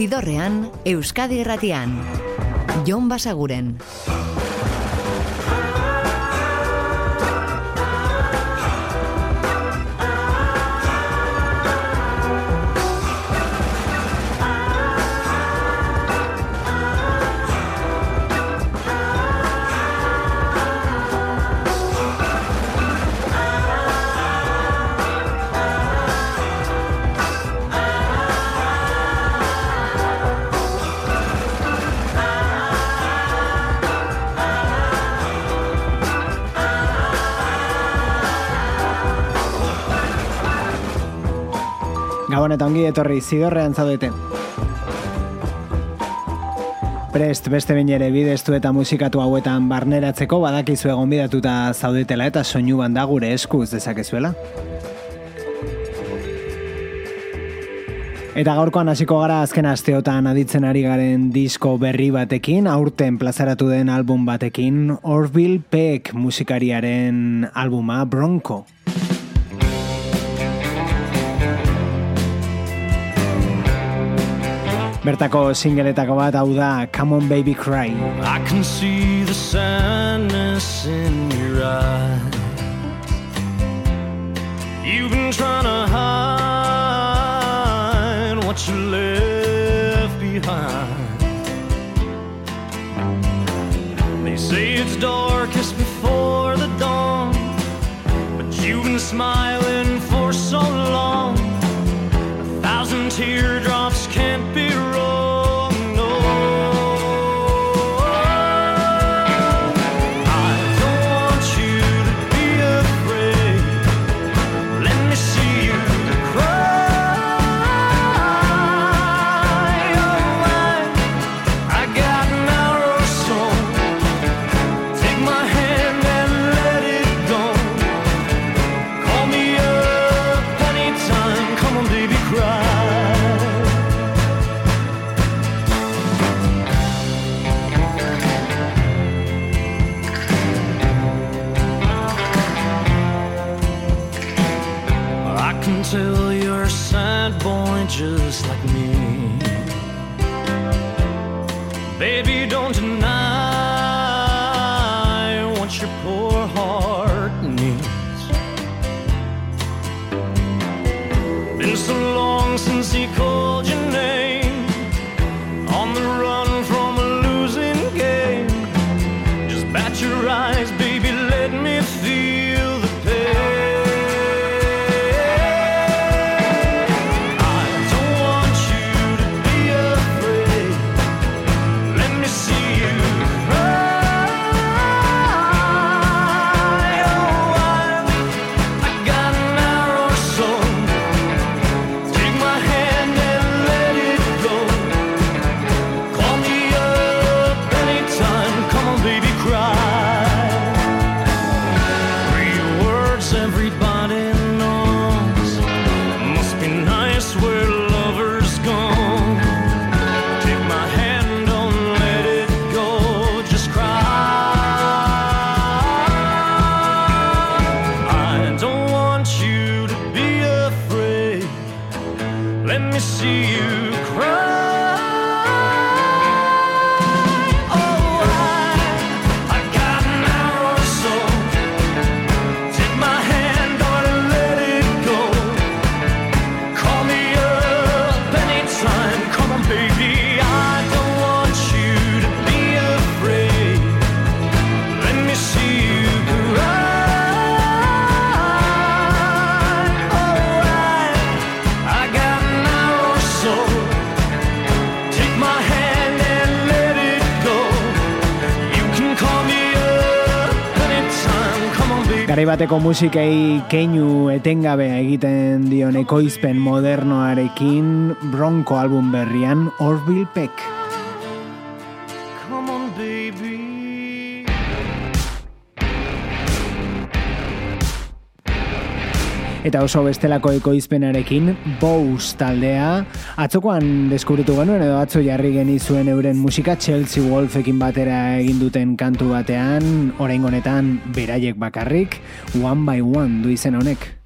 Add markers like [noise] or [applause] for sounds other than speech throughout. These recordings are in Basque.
Zidorrean Euskadi erratian Jon Basaguren. gaurkoan eta ongi etorri zidorrean zaudete. Prest, beste bain ere bidestu eta musikatu hauetan barneratzeko badakizu egon bidatuta zaudetela eta soinu da gure eskuz dezakezuela. Eta gaurkoan hasiko gara azken asteotan aditzen ari garen disko berri batekin, aurten plazaratu den album batekin, Orville Peck musikariaren albuma Bronco. bertako singeletako bat hau da Come on baby cry. I can see the sadness in your eyes. You've been trying to hide what you left behind. They say it's darkest before the dawn But you've been smiling bateko musikei keinu etengabe egiten dion ekoizpen modernoarekin Bronco album berrian Orville Peck. Eta oso bestelako ekoizpenarekin Bows taldea atzokoan deskubritu genuen edo atzo jarri genizuen euren musika Chelsea Wolfekin batera egin duten kantu batean orain honetan beraiek bakarrik One by One du izen honek.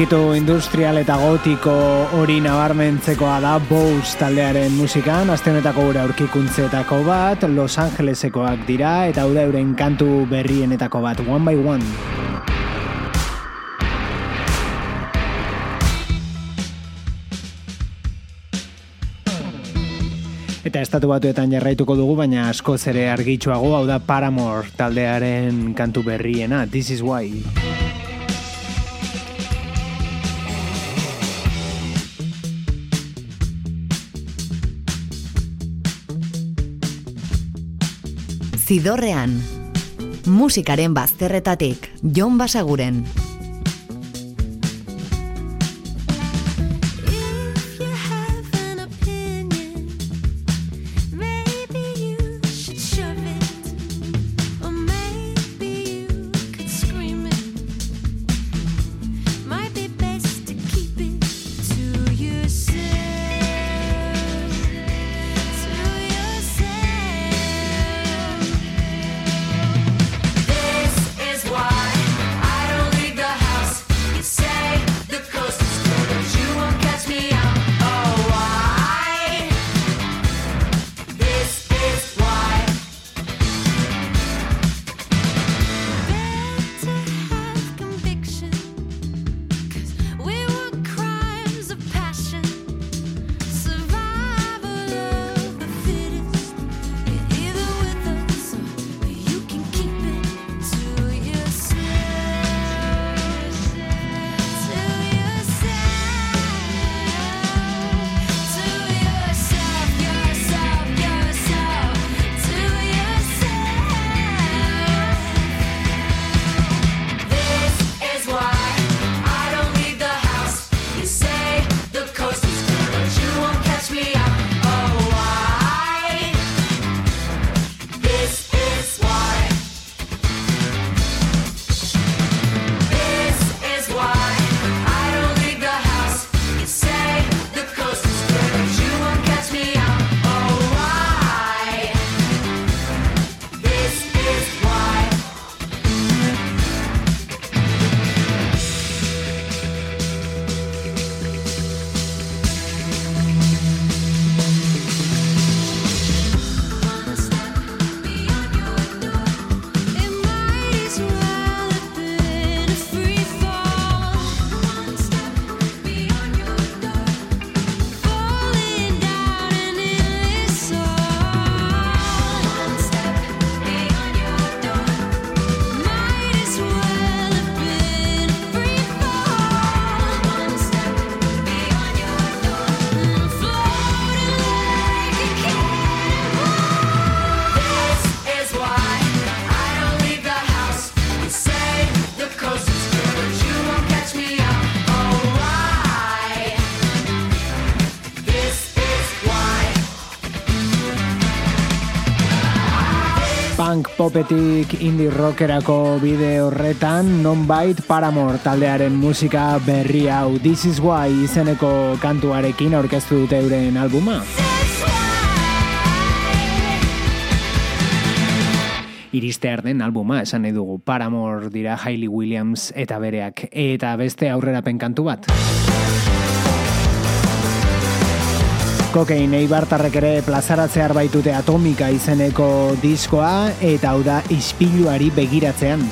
Ukitu industrial eta gotiko hori nabarmentzekoa da Bows taldearen musikan, azte honetako gure aurkikuntzetako bat, Los Angelesekoak dira, eta hau da euren kantu berrienetako bat, One by One. Eta estatu batuetan jarraituko dugu, baina askoz ere argitxoago, hau da Paramore taldearen kantu berriena, This is why. Zidorrean, musikaren bazterretatik, Jon Basaguren. Popetik indie rockerako bide horretan non-bait Paramore taldearen musika berri hau This is why izeneko kantuarekin aurkeztu dute euren albuma. Iristear den albuma esan nahi dugu Paramore dira Hailey Williams eta bereak eta beste aurrerapen kantu bat. Kokein eibartarrek ere plazaratzear baitute atomika izeneko diskoa eta hau da ispiluari begiratzean.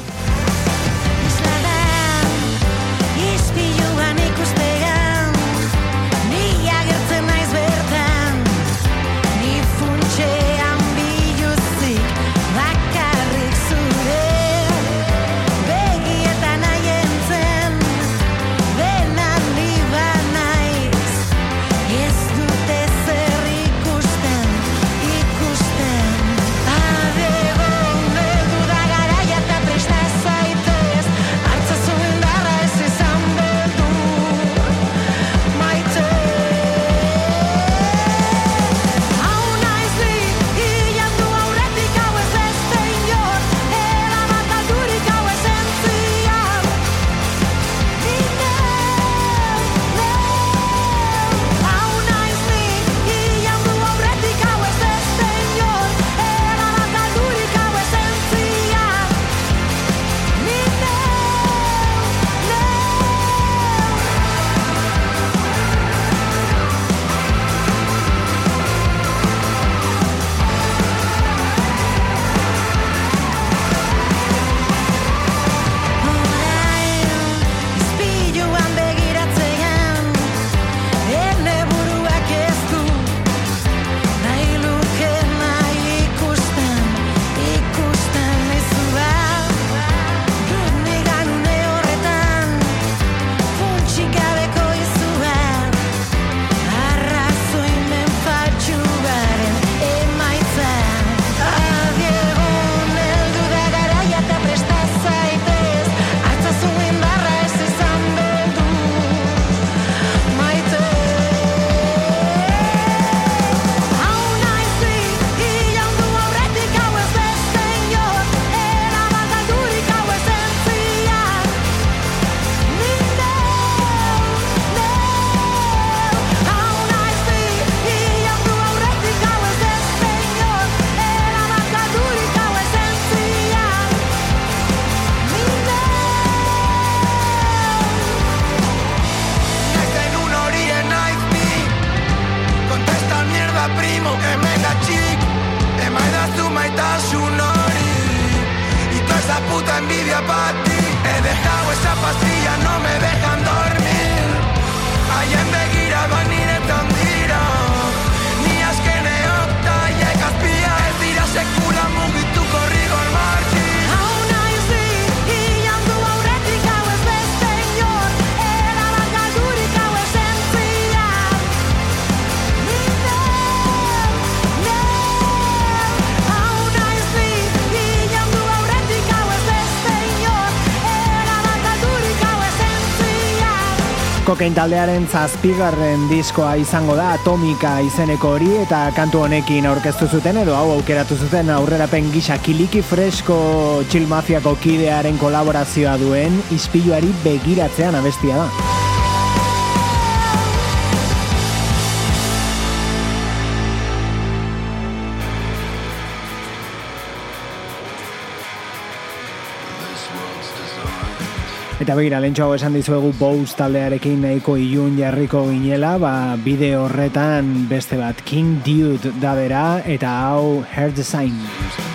Kokain taldearen zazpigarren diskoa izango da Atomika izeneko hori eta kantu honekin aurkeztu zuten edo hau aukeratu zuten aurrerapen gisa kiliki fresko chill mafiako kidearen kolaborazioa duen ispiluari begiratzean abestia da. Eta begira, lentsu hau esan dizuegu Bose taldearekin nahiko ilun jarriko ginela, ba, bide horretan beste bat King Dude da bera, eta hau Heart Design.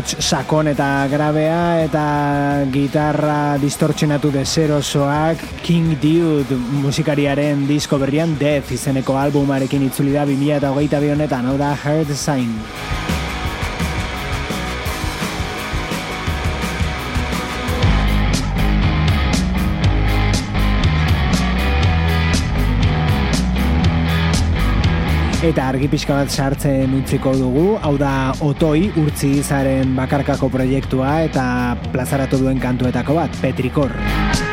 Ahots sakon eta grabea eta gitarra distortsionatu deserosoak King Dude musikariaren disko berrian Death izeneko albumarekin itzuli da 2008 honetan, hau da Heart Sign. Eta argi pixka bat sartzen utziko dugu, hau da otoi urtzi izaren bakarkako proiektua eta plazaratu duen kantuetako bat, Petrikor. Arnaz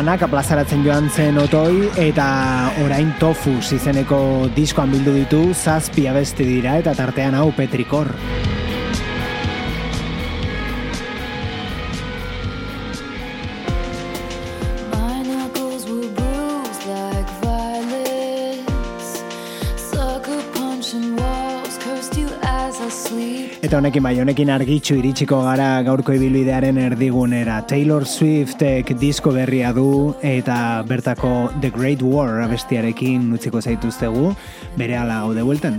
Kantak banak plazaratzen joan zen otoi eta orain tofus izeneko diskoan bildu ditu zazpi abesti dira eta tartean hau Petrikor. Eta honekin bai, honekin argitxu iritsiko gara gaurko ibilbidearen erdigunera. Taylor Swiftek disko berria du eta bertako The Great War abestiarekin utziko zaituztegu, bere ala gaude bueltan.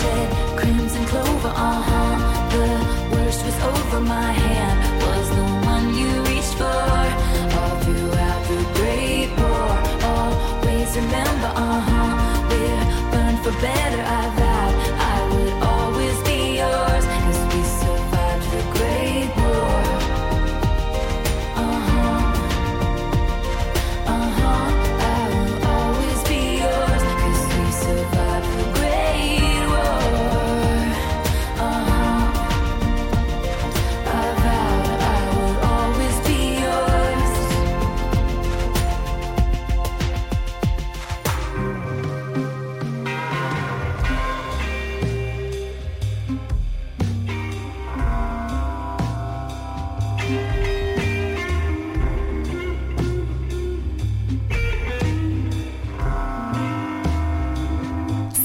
shed, crimson clover, uh huh. The worst was over my head.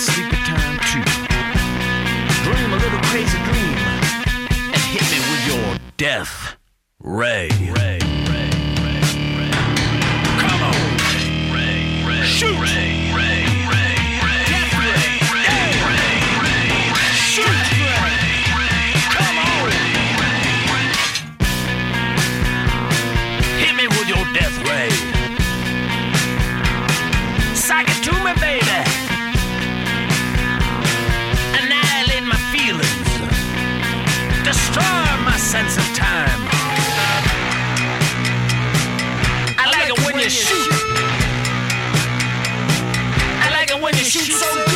sleepy time too. Dream a little crazy dream and hit me with your death ray. ray. shoot so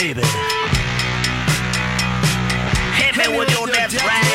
baby. Hit me with your left right.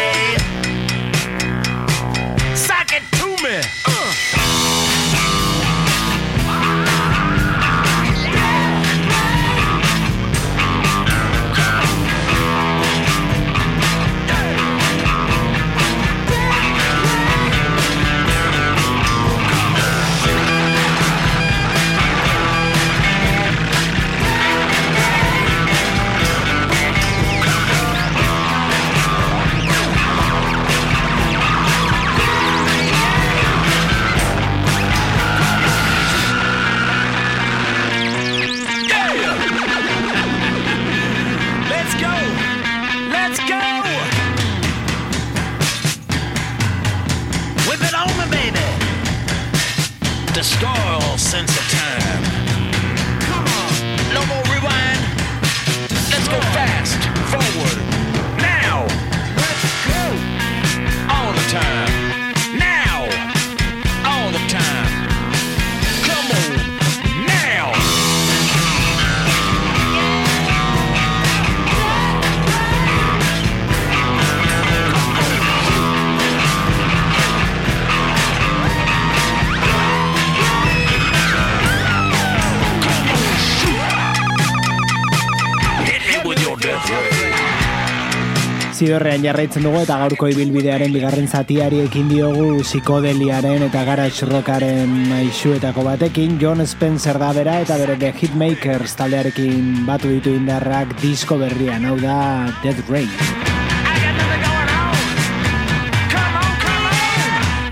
Zidorrean jarraitzen dugu eta gaurko ibilbidearen bigarren zatiari ekin diogu psikodeliaren eta garage rockaren maixuetako batekin John Spencer da bera eta bere The Hitmakers taldearekin batu ditu indarrak disko berrian, hau da Dead Ray.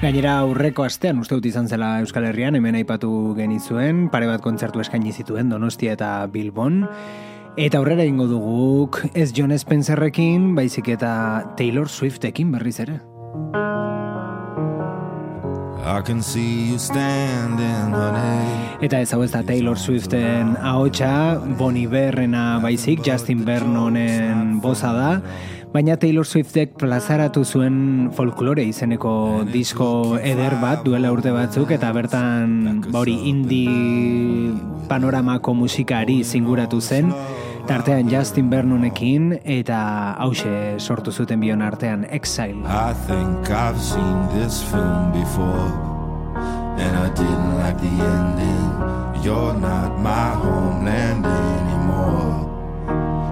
Gainera aurreko astean uste dut izan zela Euskal Herrian, hemen aipatu genizuen, pare bat kontzertu eskaini zituen Donostia eta Bilbon. Eta aurrera ingo duguk ez John Spencerrekin, baizik eta Taylor Swiftekin berriz ere. I can see you standing, honey. Eta ez hau ez da Taylor Swiften ahotsa, Bonnie Berrena baizik, Justin Vernonen boza da, baina Taylor Swiftek plazaratu zuen folklore izeneko disko eder bat duela urte batzuk, eta bertan ba hori indie panoramako musikari zinguratu zen, tartean Justin Vernonekin eta hause sortu zuten bion artean Exile. I think I've seen this film before, and I didn't like the ending. You're not my homeland anymore.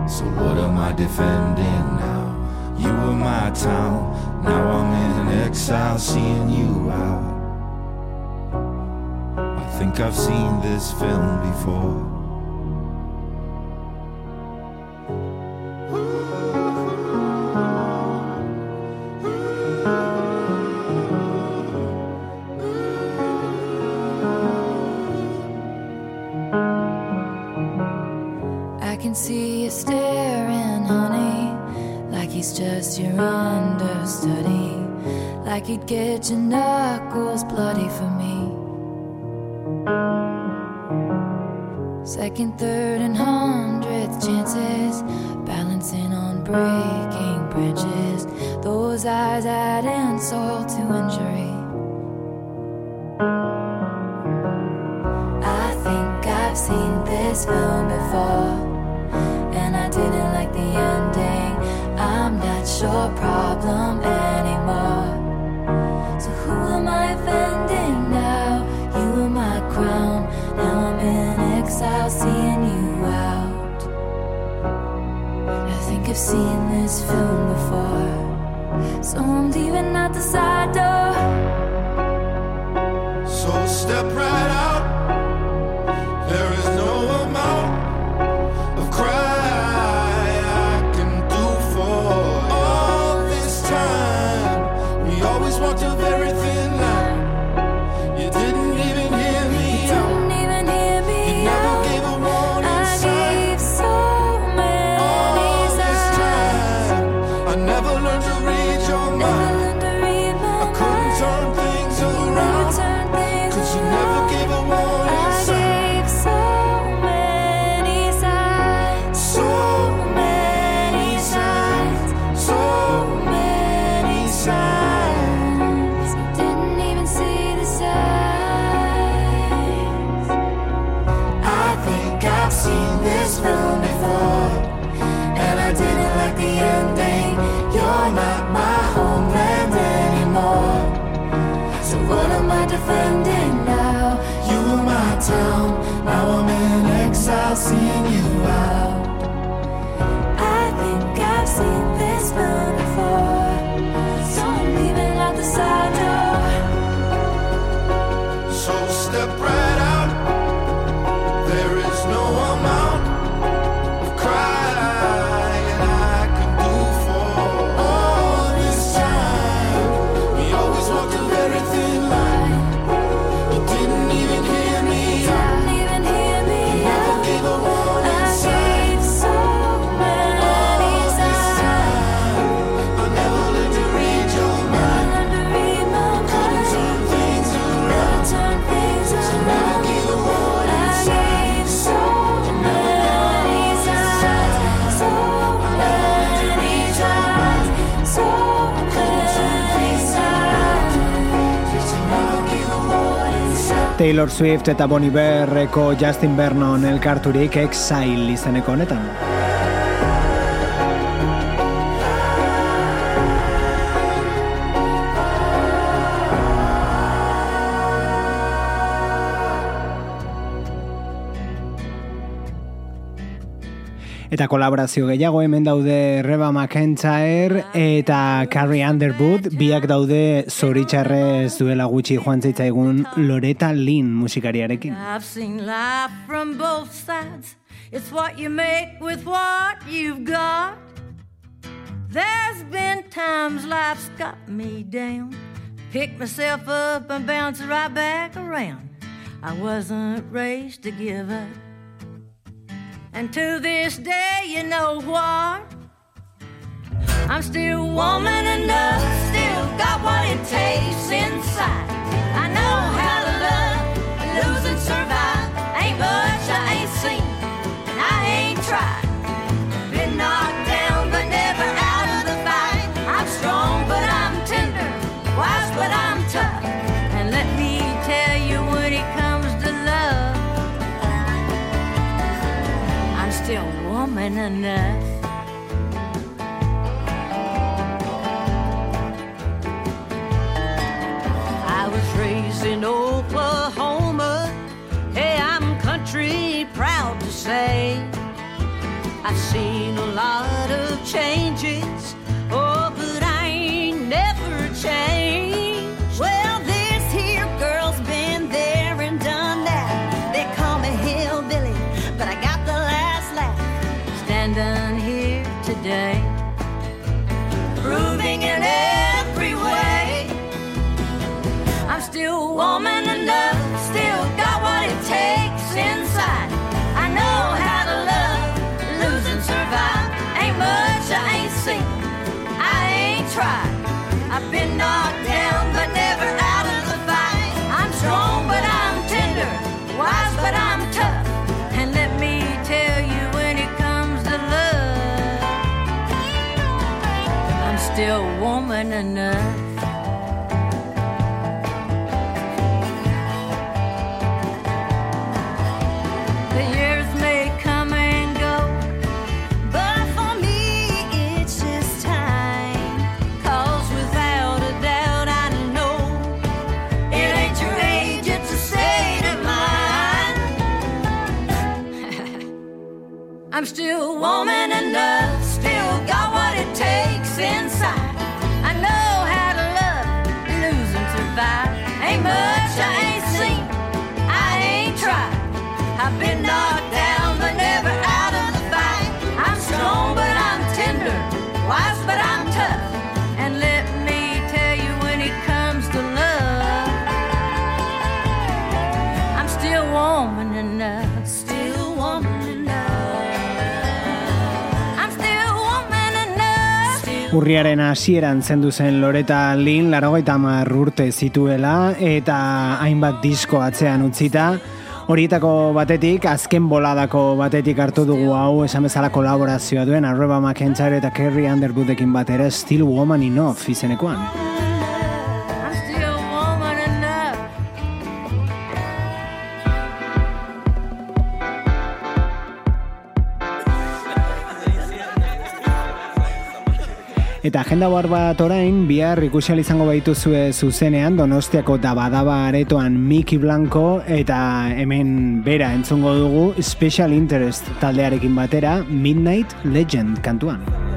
So what am I defending now? You were my town, now I'm in exile, seeing you out. I think I've seen this film before. Can see you staring, honey, like he's just your understudy, like he'd get your knuckles bloody for me. Second, third, and hundredth chances, balancing on breaking bridges. Those eyes add insult to injury. Your Taylor Swift eta Bon Iverreko Justin Vernon elkarturik Exile izeneko honetan. Eta kolaborazio gehiago hemen daude Reba McIntyre eta Carrie Underwood, biak daude zoritxarrez duela gutxi joan zitzaigun Loretta Lynn musikariarekin. I've seen life from both sides. It's what you make with what you've got. There's been times life's got me down. Pick myself up and bounce right back around. I wasn't raised to give up. And to this day, you know what? I'm still woman enough, still got what it takes inside. I know how to love, lose and survive. Ain't much I ain't seen, and I ain't tried. Woman enough. I was raised in Oklahoma. Hey, I'm country proud to say. I've seen a lot of changes. Oh, but I ain't never changed. Of mind. [laughs] I'm still woman Urriaren hasieran zendu zen Loreta Lin, larogeita hamar urte zituela, eta hainbat disko atzean utzita, Horietako batetik, azken boladako batetik hartu dugu hau, esan bezala kolaborazioa duen, Arreba McIntyre eta Kerry Underwoodekin batera, Still Woman Enough izenekoan. Eta agenda bar bat orain, bihar ikusial izango baituzue zuzenean, donostiako dabadaba aretoan Miki Blanco, eta hemen bera entzungo dugu Special Interest taldearekin batera Midnight Legend kantuan.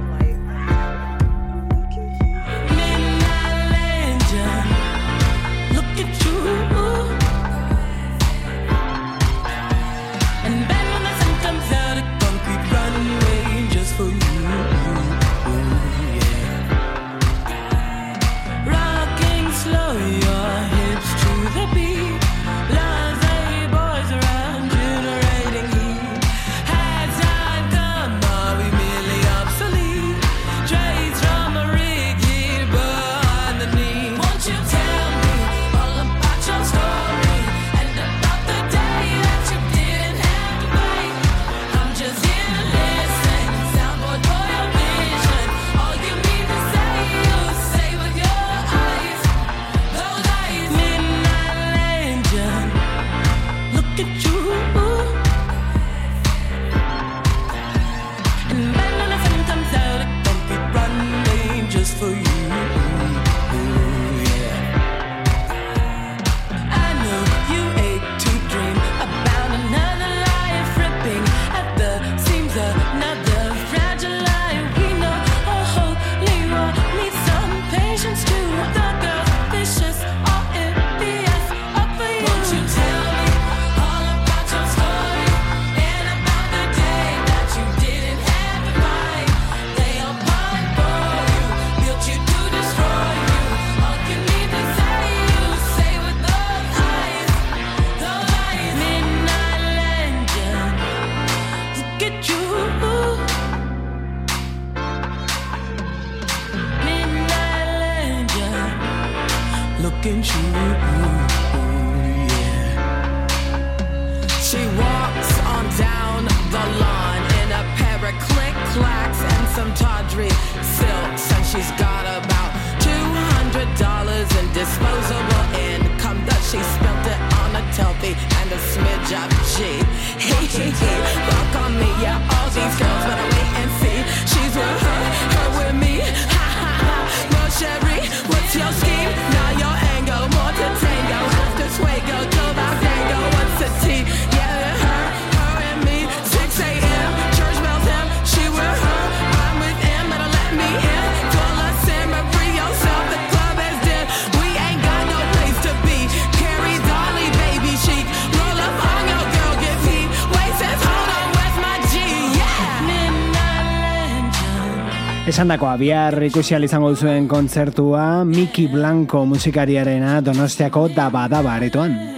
esandakoa bihar ikusi izango duzuen kontzertua Miki Blanco musikariarena Donostiako daba daba aretoan.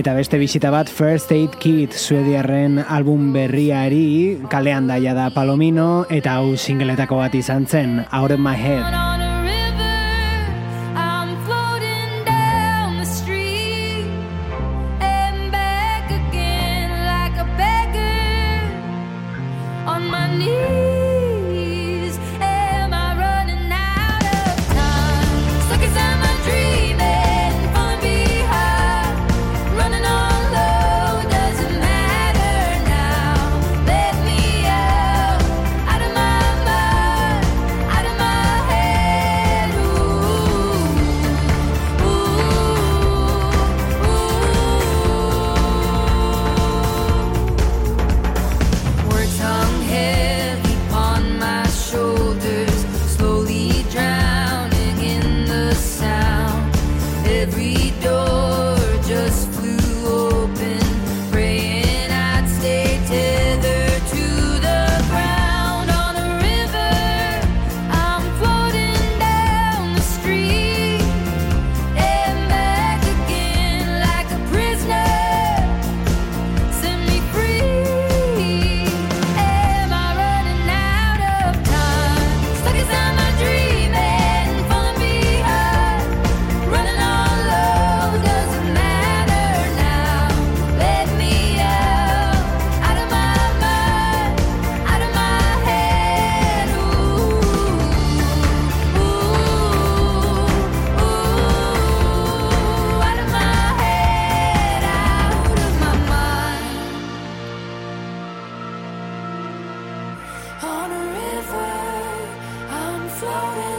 eta beste bisita bat First Aid Kit suediarren album berriari kalean daia da Palomino eta hau singletako bat izan zen Out of My Head. about.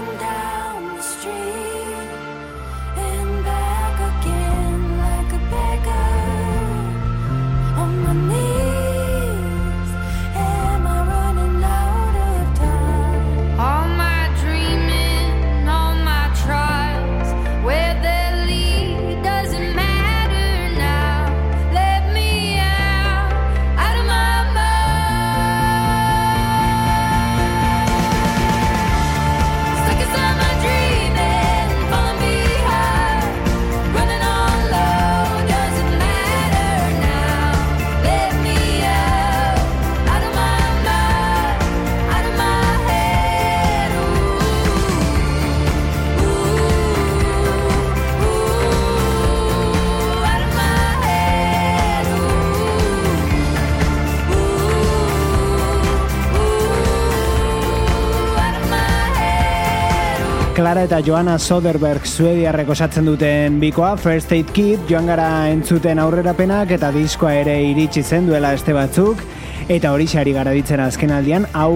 Clara eta Joanna Soderberg Suediarrek osatzen duten bikoa First Aid Kit joan gara entzuten aurrerapenak eta diskoa ere iritsi zen duela este batzuk eta hori xari gara ditzen azkenaldian hau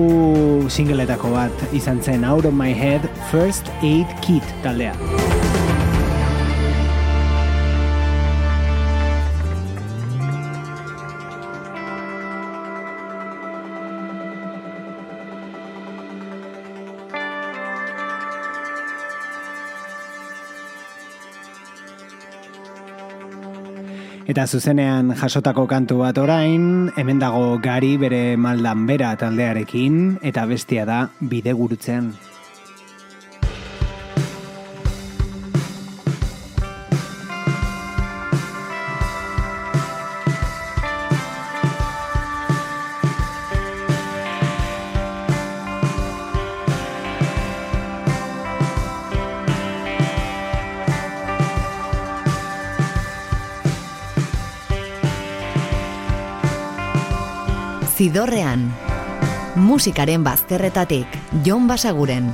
singletako bat izan zen Out of My Head First Aid Kit taldea. Eta zuzenean jasotako kantu bat orain, hemen dago gari bere maldan bera taldearekin, eta bestia da bidegurutzean. Zidorrean. Musikaren bazterretatik, Jon Basaguren.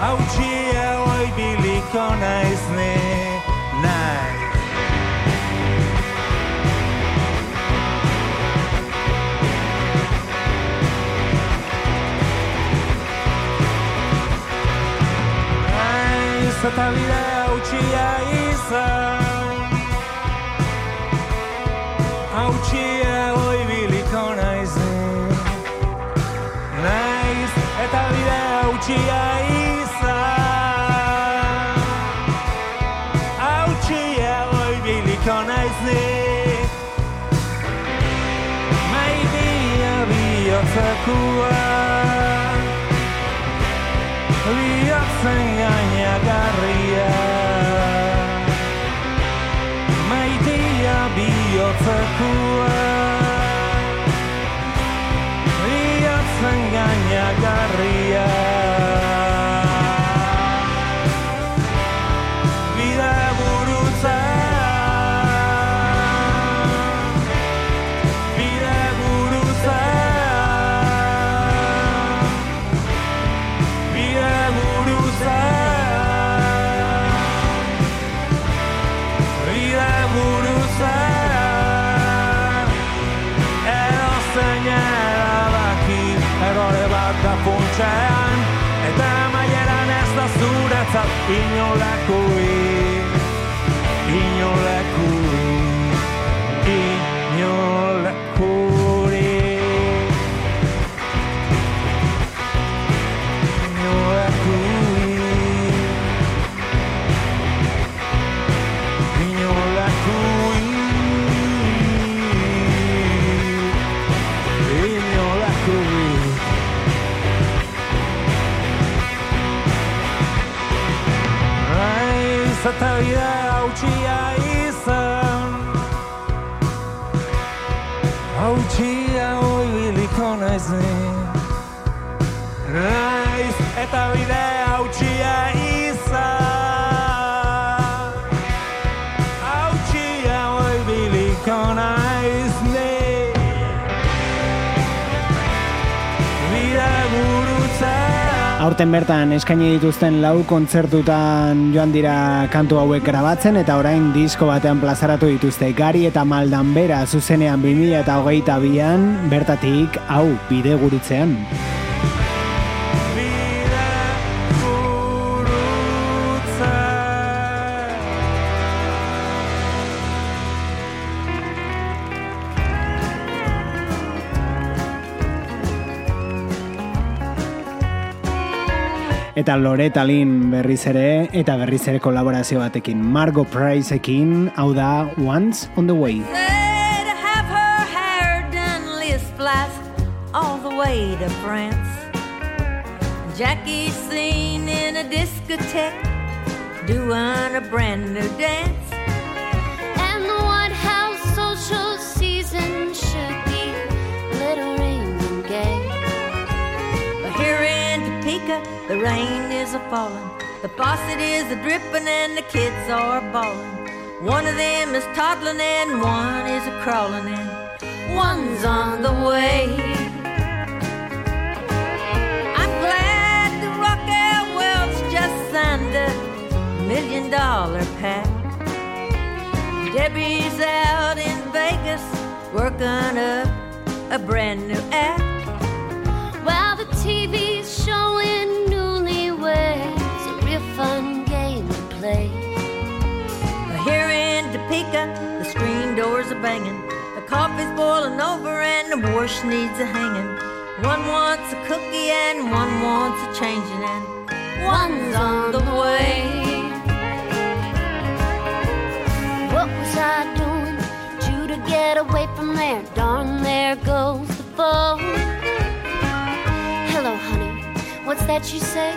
Hautsia hoi biliko naizne Naiz Naiz eta bide hautsia izan Hautsia hoi biliko naizen Naiz eta bide hautsia bihotzakua Bihotzen gainagarria Maitia bihotzakua zuretzat Inolekuik bertan eskaini dituzten lau kontzertutan joan dira kantu hauek grabatzen eta orain disko batean plazaratu dituzte Gari eta Maldan bera zuzenean 2000 eta hogeita bian bertatik hau bide gurutzean. Eta Loretta Lynn berriz ere eta berriz ere kolaborazio batekin Margot Priceekin hau da Once on the Way. Have her hair done all the way to France. Jackie's seen in a discotheque doing a brand new dance. In the rain is a falling. The faucet is a dripping and the kids are bawling. One of them is toddling and one is a crawling and one's on the way. I'm glad the Rockwell Wells just signed a million dollar pact. Debbie's out in Vegas working up a brand new act. Banging. The coffee's boiling over and the wash needs a hanging. One wants a cookie and one wants a changing and one's on the way. What was I doing to to get away from there? Darn, there goes the phone. Hello, honey. What's that you say?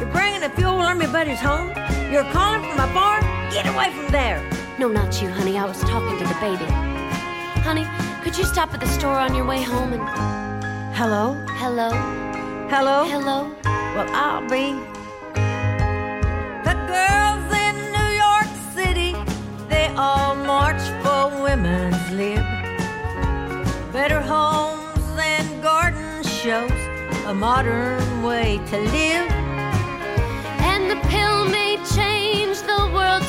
You're bringing the fuel army buddies home? You're calling from my farm? Get away from there. No, not you, honey. I was talking to the baby. Honey, could you stop at the store on your way home and Hello? hello, Hello? hello? Well, I'll be. The girls in New York City, they all march for women's lib. Better homes and garden shows, a modern way to live. And the pill may change the world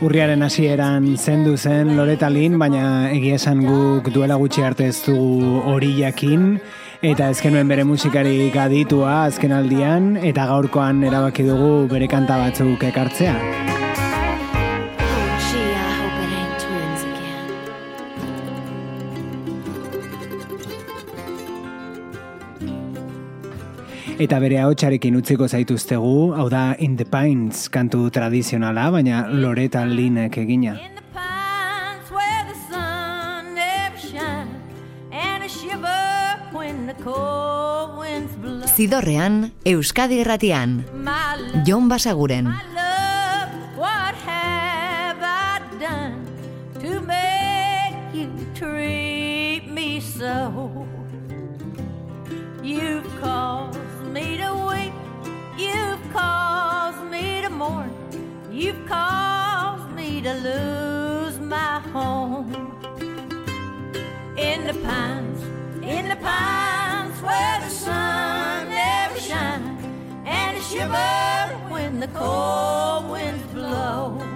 Urriaren hasieran zendu zen Loreta Lin, baina egia esan guk duela gutxi arte ez dugu hori jakin, eta ezkenuen bere musikarik aditua azken aldian, eta gaurkoan erabaki dugu bere kanta batzuk ekartzea. Eta bere ahotsarekin utziko zaituztegu, hau da In the Pines kantu tradizionala, baina Loreta Linek egina. Zidorrean, Euskadi love, Jon Basaguren. you treat caused me to mourn, you've caused me to lose my home. In the pines, in the pines where the sun never shines, and a shiver when the cold winds blow.